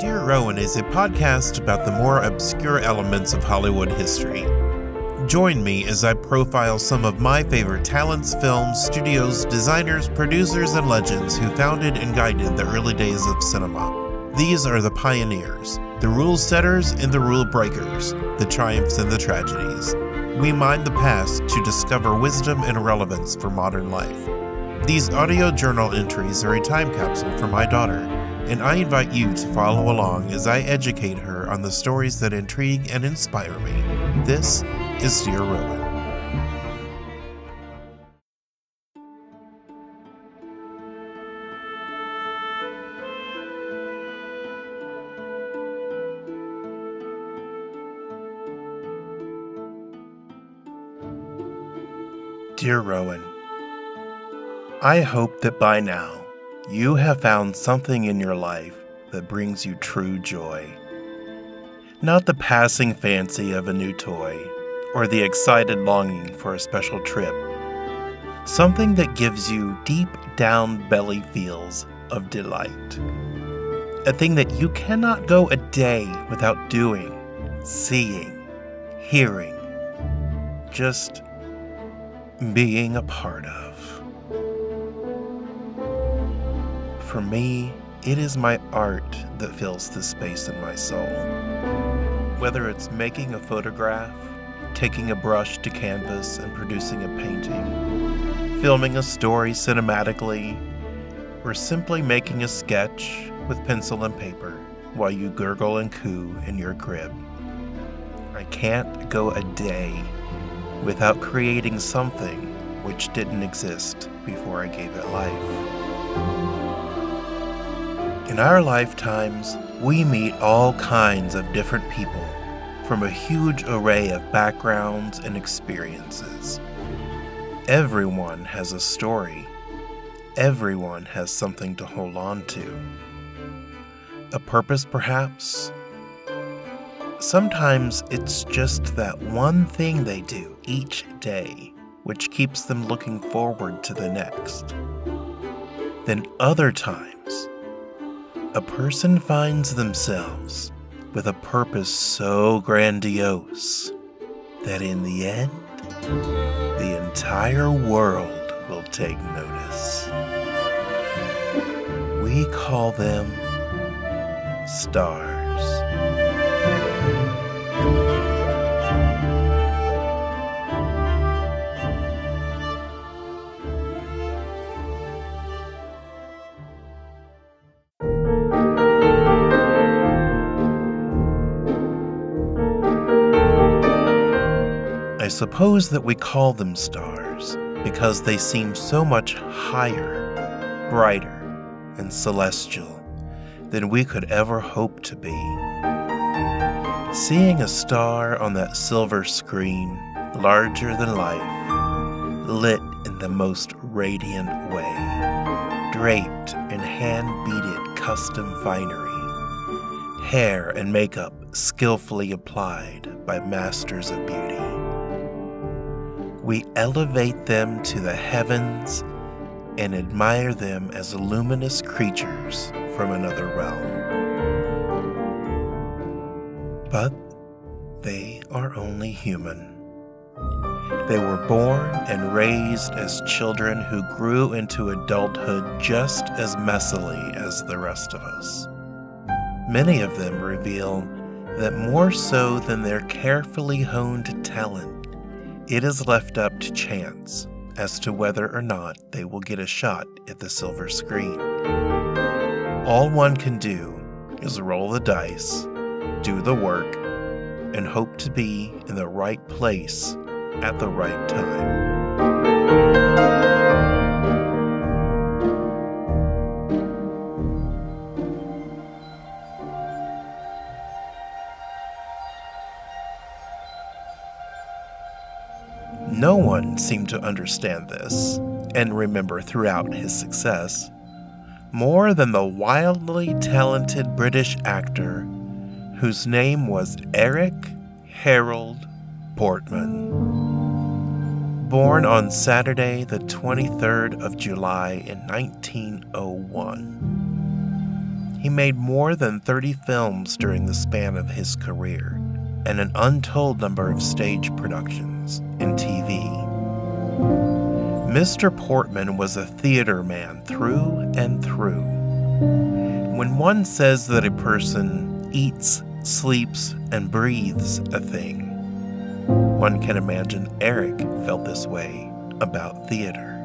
Dear Rowan is a podcast about the more obscure elements of Hollywood history. Join me as I profile some of my favorite talents, films, studios, designers, producers, and legends who founded and guided the early days of cinema. These are the pioneers, the rule setters and the rule breakers, the triumphs and the tragedies. We mine the past to discover wisdom and relevance for modern life. These audio journal entries are a time capsule for my daughter, and I invite you to follow along as I educate her on the stories that intrigue and inspire me. This is Dear Rowan. Dear Rowan, I hope that by now you have found something in your life that brings you true joy. Not the passing fancy of a new toy or the excited longing for a special trip. Something that gives you deep down belly feels of delight. A thing that you cannot go a day without doing, seeing, hearing, just being a part of. For me, it is my art that fills the space in my soul. Whether it's making a photograph, taking a brush to canvas and producing a painting, filming a story cinematically, or simply making a sketch with pencil and paper while you gurgle and coo in your crib. I can't go a day without creating something which didn't exist before I gave it life. In our lifetimes, we meet all kinds of different people from a huge array of backgrounds and experiences. Everyone has a story. Everyone has something to hold on to. A purpose, perhaps, Sometimes it's just that one thing they do each day which keeps them looking forward to the next. Then other times, a person finds themselves with a purpose so grandiose that in the end, the entire world will take notice. We call them stars. Suppose that we call them stars because they seem so much higher, brighter, and celestial than we could ever hope to be. Seeing a star on that silver screen, larger than life, lit in the most radiant way, draped in hand beaded custom finery, hair and makeup skillfully applied by masters of beauty we elevate them to the heavens and admire them as luminous creatures from another realm. But they are only human. They were born and raised as children who grew into adulthood just as messily as the rest of us. Many of them reveal that more so than their carefully honed talent, it is left up to chance as to whether or not they will get a shot at the silver screen. All one can do is roll the dice, do the work, and hope to be in the right place at the right time. No one seemed to understand this and remember throughout his success more than the wildly talented British actor whose name was Eric Harold Portman. born on Saturday, the 23rd of July in 1901. He made more than 30 films during the span of his career and an untold number of stage productions and TV. Mr. Portman was a theater man through and through. When one says that a person eats, sleeps, and breathes a thing, one can imagine Eric felt this way about theater.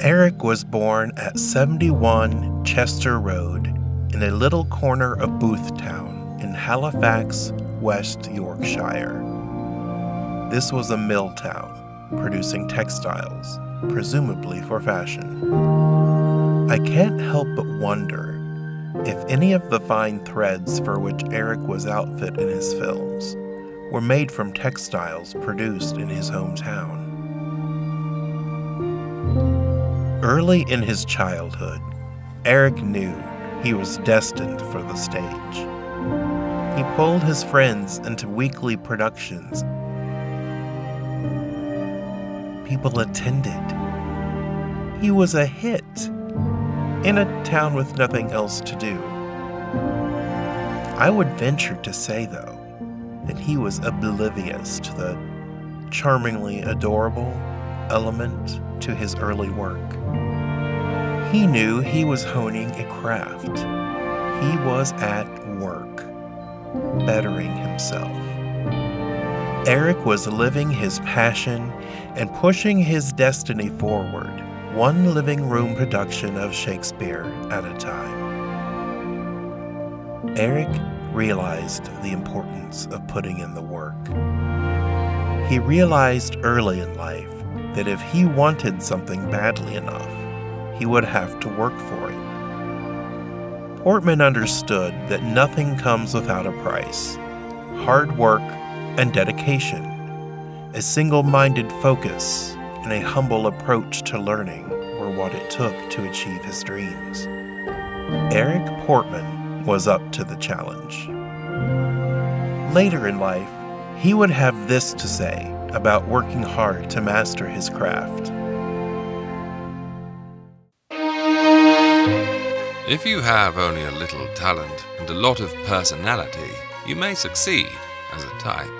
Eric was born at 71 Chester Road in a little corner of Boothtown in Halifax, West Yorkshire. This was a mill town producing textiles, presumably for fashion. I can't help but wonder if any of the fine threads for which Eric was outfit in his films were made from textiles produced in his hometown. Early in his childhood, Eric knew he was destined for the stage. He pulled his friends into weekly productions. People attended. He was a hit in a town with nothing else to do. I would venture to say, though, that he was oblivious to the charmingly adorable element to his early work. He knew he was honing a craft. He was at work, bettering himself. Eric was living his passion and pushing his destiny forward, one living room production of Shakespeare at a time. Eric realized the importance of putting in the work. He realized early in life that if he wanted something badly enough, he would have to work for it. Portman understood that nothing comes without a price. Hard work and dedication, a single minded focus, and a humble approach to learning were what it took to achieve his dreams. Eric Portman was up to the challenge. Later in life, he would have this to say about working hard to master his craft. If you have only a little talent and a lot of personality, you may succeed as a type.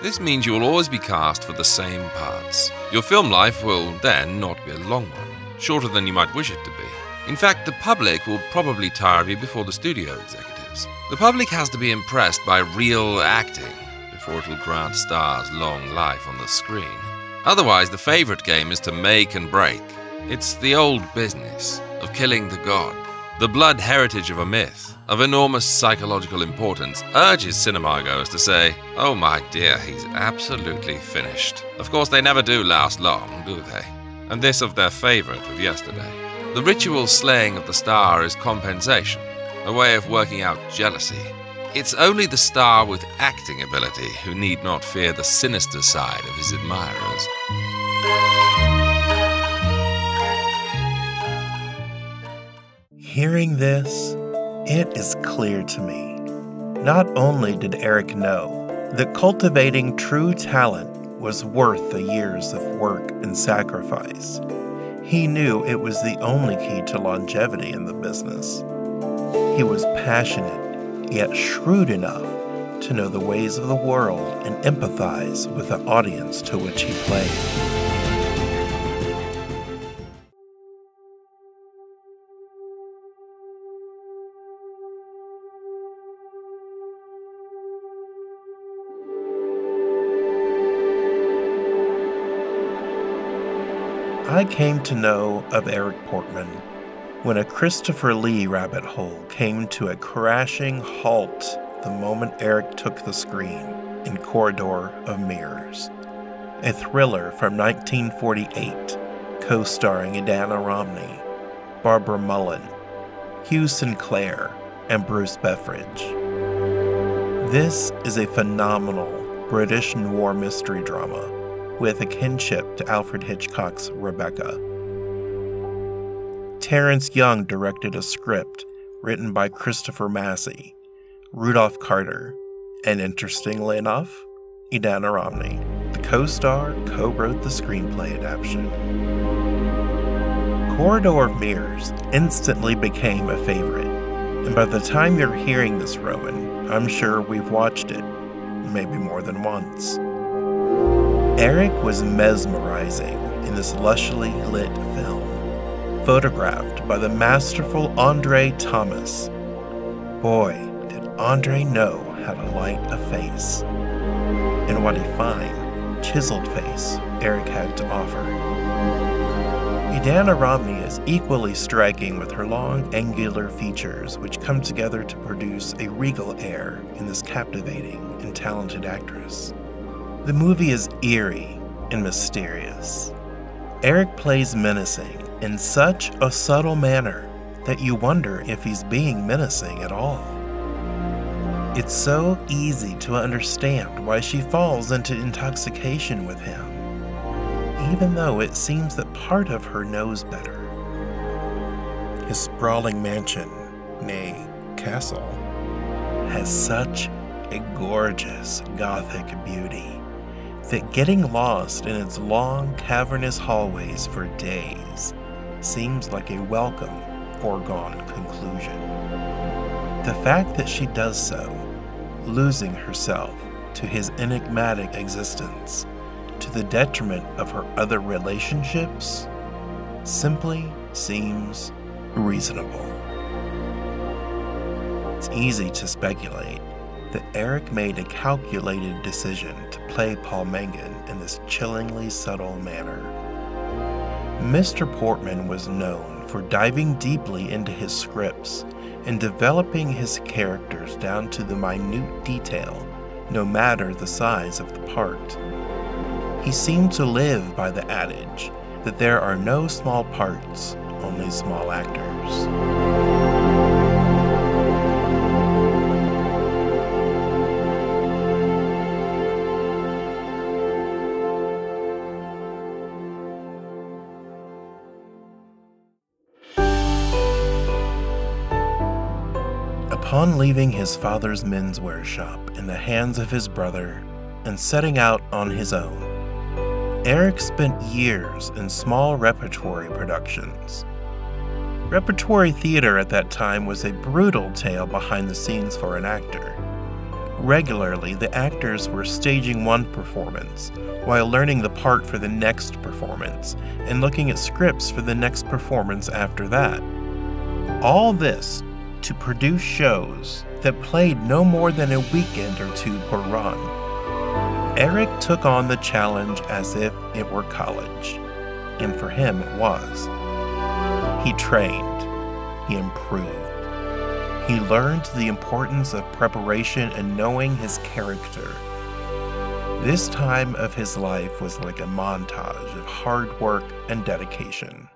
This means you will always be cast for the same parts. Your film life will then not be a long one, shorter than you might wish it to be. In fact, the public will probably tire of you before the studio executives. The public has to be impressed by real acting before it'll grant stars long life on the screen. Otherwise, the favorite game is to make and break. It's the old business of killing the god. The blood heritage of a myth, of enormous psychological importance, urges cinema goers to say, Oh my dear, he's absolutely finished. Of course, they never do last long, do they? And this of their favorite of yesterday. The ritual slaying of the star is compensation, a way of working out jealousy. It's only the star with acting ability who need not fear the sinister side of his admirers. Hearing this, it is clear to me. Not only did Eric know that cultivating true talent was worth the years of work and sacrifice, he knew it was the only key to longevity in the business. He was passionate, yet shrewd enough to know the ways of the world and empathize with the audience to which he played. Came to know of Eric Portman when a Christopher Lee rabbit hole came to a crashing halt the moment Eric took the screen in Corridor of Mirrors, a thriller from 1948 co starring Edana Romney, Barbara Mullen, Hugh Sinclair, and Bruce Beveridge. This is a phenomenal British noir mystery drama with a kinship to Alfred Hitchcock's Rebecca. Terence Young directed a script written by Christopher Massie, Rudolph Cartier, and interestingly enough, Edana Romney. The co star co wrote the screenplay adaptation. Corridor of Mirrors instantly became a favorite, and by the time you're hearing this, Rowan, I'm sure we've watched it, maybe more than once. Eric was mesmerizing in this lushly lit film, photographed by the masterful Andre Thomas. Boy, did Andre know how to light a face, and what a fine, chiseled face Eric had to offer. Edana Romney is equally striking with her long, angular features, which come together to produce a regal air in this captivating and talented actress. The movie is eerie and mysterious. Eric plays menacing in such a subtle manner that you wonder if he's being menacing at all. It's so easy to understand why she falls into intoxication with him, even though it seems that part of her knows better. His sprawling mansion, nay, castle, has such a gorgeous Gothic beauty that getting lost in its long, cavernous hallways for days seems like a welcome, foregone conclusion. The fact that she does so, losing herself to his enigmatic existence, to the detriment of her other relationships, simply seems reasonable. It's easy to speculate that Eric made a calculated decision to play Paul Mangin in this chillingly subtle manner. Mr. Portman was known for diving deeply into his scripts and developing his characters down to the minute detail, no matter the size of the part. He seemed to live by the adage that there are no small parts, only small actors. Leaving his father's menswear shop in the hands of his brother and setting out on his own, Eric spent years in small repertory productions. Repertory theater at that time was a brutal tale behind the scenes for an actor. Regularly, the actors were staging one performance while learning the part for the next performance and looking at scripts for the next performance after that. All this to produce shows that played no more than a weekend or two per run. Eric took on the challenge as if it were college, and for him it was. He trained, he improved, he learned the importance of preparation and knowing his character. This time of his life was like a montage of hard work and dedication.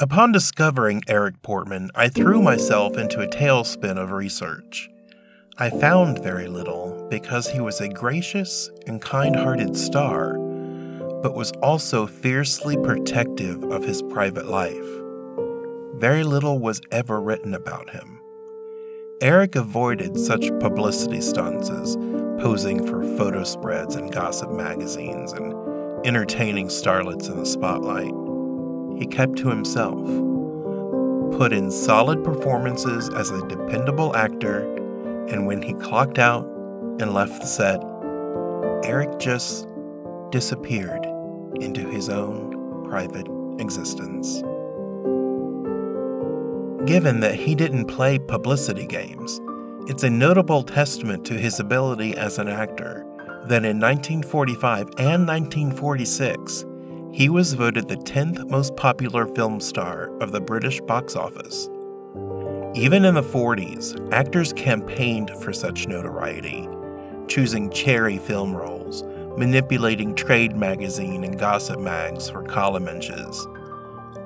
Upon discovering Eric Portman, I threw myself into a tailspin of research. I found very little because he was a gracious and kind hearted star, but was also fiercely protective of his private life. Very little was ever written about him. Eric avoided such publicity stunts as posing for photo spreads in gossip magazines and entertaining starlets in the spotlight he kept to himself, put in solid performances as a dependable actor, and when he clocked out and left the set, Eric just disappeared into his own private existence. Given that he didn't play publicity games, it's a notable testament to his ability as an actor that in 1945 and 1946, he was voted the 10th most popular film star of the British box office. Even in the 40s, actors campaigned for such notoriety, choosing cherry film roles, manipulating trade magazine and gossip mags for column inches,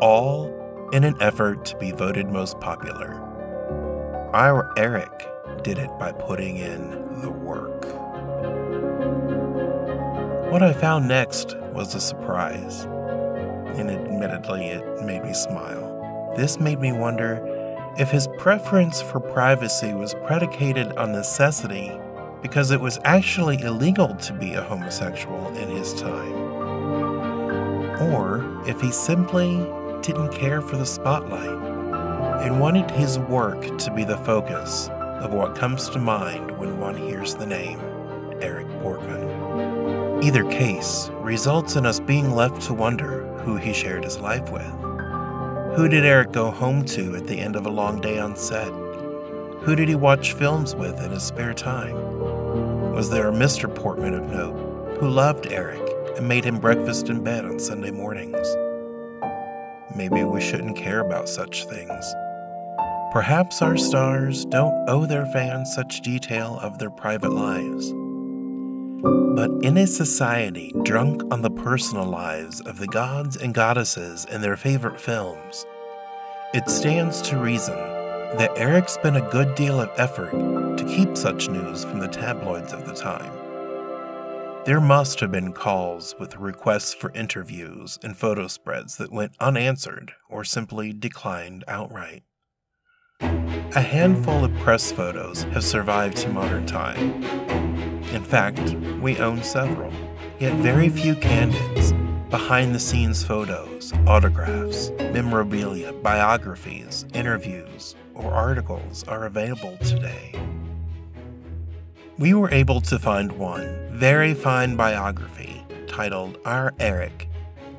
all in an effort to be voted most popular. Our Eric did it by putting in the work. What I found next was a surprise, and admittedly, it made me smile. This made me wonder if his preference for privacy was predicated on necessity because it was actually illegal to be a homosexual in his time. Or if he simply didn't care for the spotlight and wanted his work to be the focus of what comes to mind when one hears the name Eric Portman. Either case results in us being left to wonder who he shared his life with. Who did Eric go home to at the end of a long day on set? Who did he watch films with in his spare time? Was there a Mr. Portman of note who loved Eric and made him breakfast in bed on Sunday mornings? Maybe we shouldn't care about such things. Perhaps our stars don't owe their fans such detail of their private lives. But in a society drunk on the personal lives of the gods and goddesses in their favorite films, it stands to reason that Eric spent a good deal of effort to keep such news from the tabloids of the time. There must have been calls with requests for interviews and photo spreads that went unanswered or simply declined outright. A handful of press photos have survived to modern time. In fact, we own several, yet very few candids, behind the scenes photos, autographs, memorabilia, biographies, interviews, or articles are available today. We were able to find one very fine biography titled Our Eric,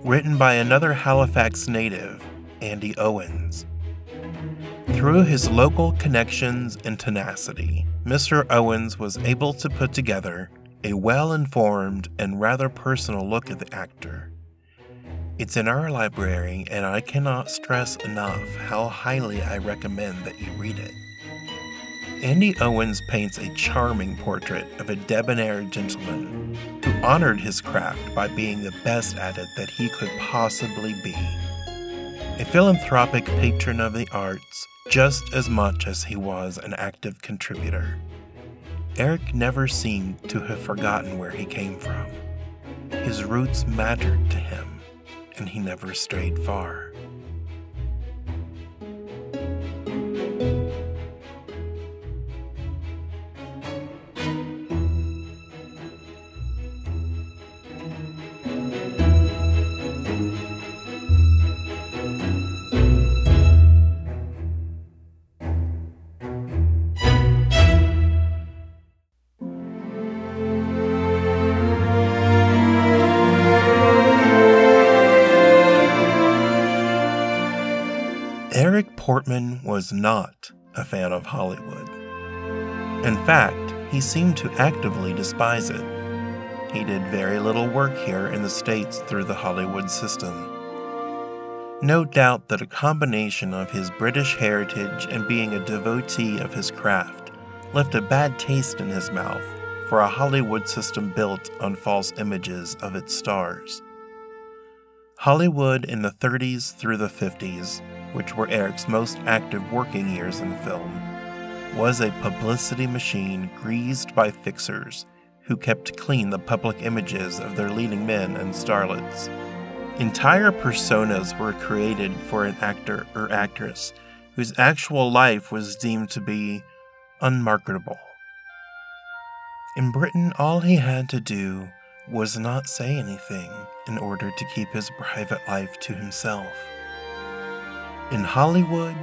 written by another Halifax native, Andy Owens. Through his local connections and tenacity, Mr. Owens was able to put together a well informed and rather personal look at the actor. It's in our library, and I cannot stress enough how highly I recommend that you read it. Andy Owens paints a charming portrait of a debonair gentleman who honored his craft by being the best at it that he could possibly be. A philanthropic patron of the arts just as much as he was an active contributor. Eric never seemed to have forgotten where he came from. His roots mattered to him, and he never strayed far. Portman was not a fan of Hollywood. In fact, he seemed to actively despise it. He did very little work here in the States through the Hollywood system. No doubt that a combination of his British heritage and being a devotee of his craft left a bad taste in his mouth for a Hollywood system built on false images of its stars. Hollywood in the 30s through the 50s which were Eric's most active working years in film, was a publicity machine greased by fixers who kept clean the public images of their leading men and starlets. Entire personas were created for an actor or actress whose actual life was deemed to be unmarketable. In Britain, all he had to do was not say anything in order to keep his private life to himself. In Hollywood,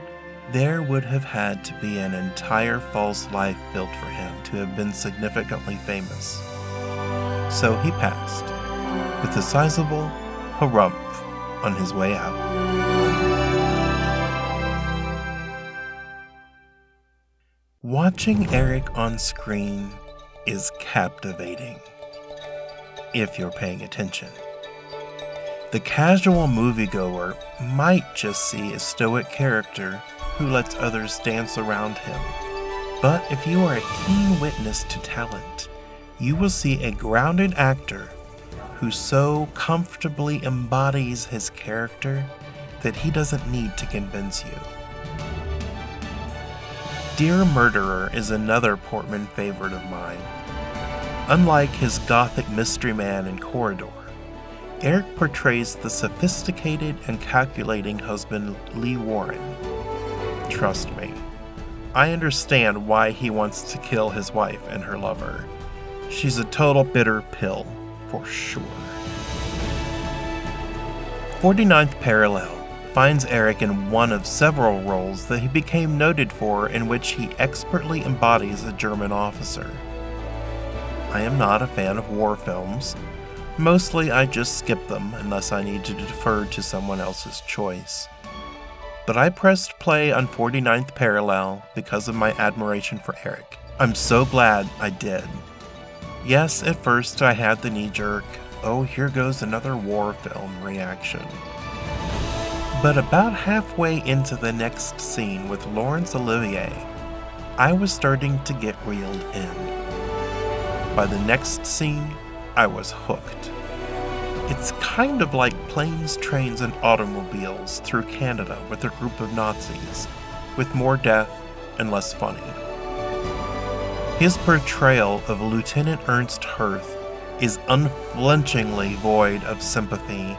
there would have had to be an entire false life built for him to have been significantly famous. So he passed, with a sizable harumph on his way out. Watching Eric on screen is captivating, if you're paying attention. The casual moviegoer might just see a stoic character who lets others dance around him. But if you are a keen witness to talent, you will see a grounded actor who so comfortably embodies his character that he doesn't need to convince you. Dear Murderer is another Portman favorite of mine. Unlike his gothic mystery man in Corridor, Eric portrays the sophisticated and calculating husband Lee Warren. Trust me, I understand why he wants to kill his wife and her lover. She's a total bitter pill, for sure. 49th Parallel finds Eric in one of several roles that he became noted for in which he expertly embodies a German officer. I am not a fan of war films. Mostly I just skip them unless I need to defer to someone else's choice. But I pressed play on 49th Parallel because of my admiration for Eric. I'm so glad I did. Yes, at first I had the knee jerk, oh, here goes another war film reaction. But about halfway into the next scene with Laurence Olivier, I was starting to get reeled in. By the next scene, I was hooked. It's kind of like planes, trains, and automobiles through Canada with a group of Nazis, with more death and less funny. His portrayal of Lieutenant Ernst Hirth is unflinchingly void of sympathy,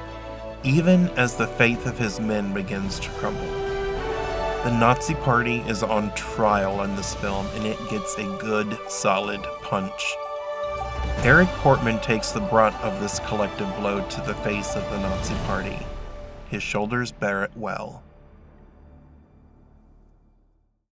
even as the faith of his men begins to crumble. The Nazi Party is on trial in this film, and it gets a good, solid punch. Eric Portman takes the brunt of this collective blow to the face of the Nazi Party. His shoulders bear it well.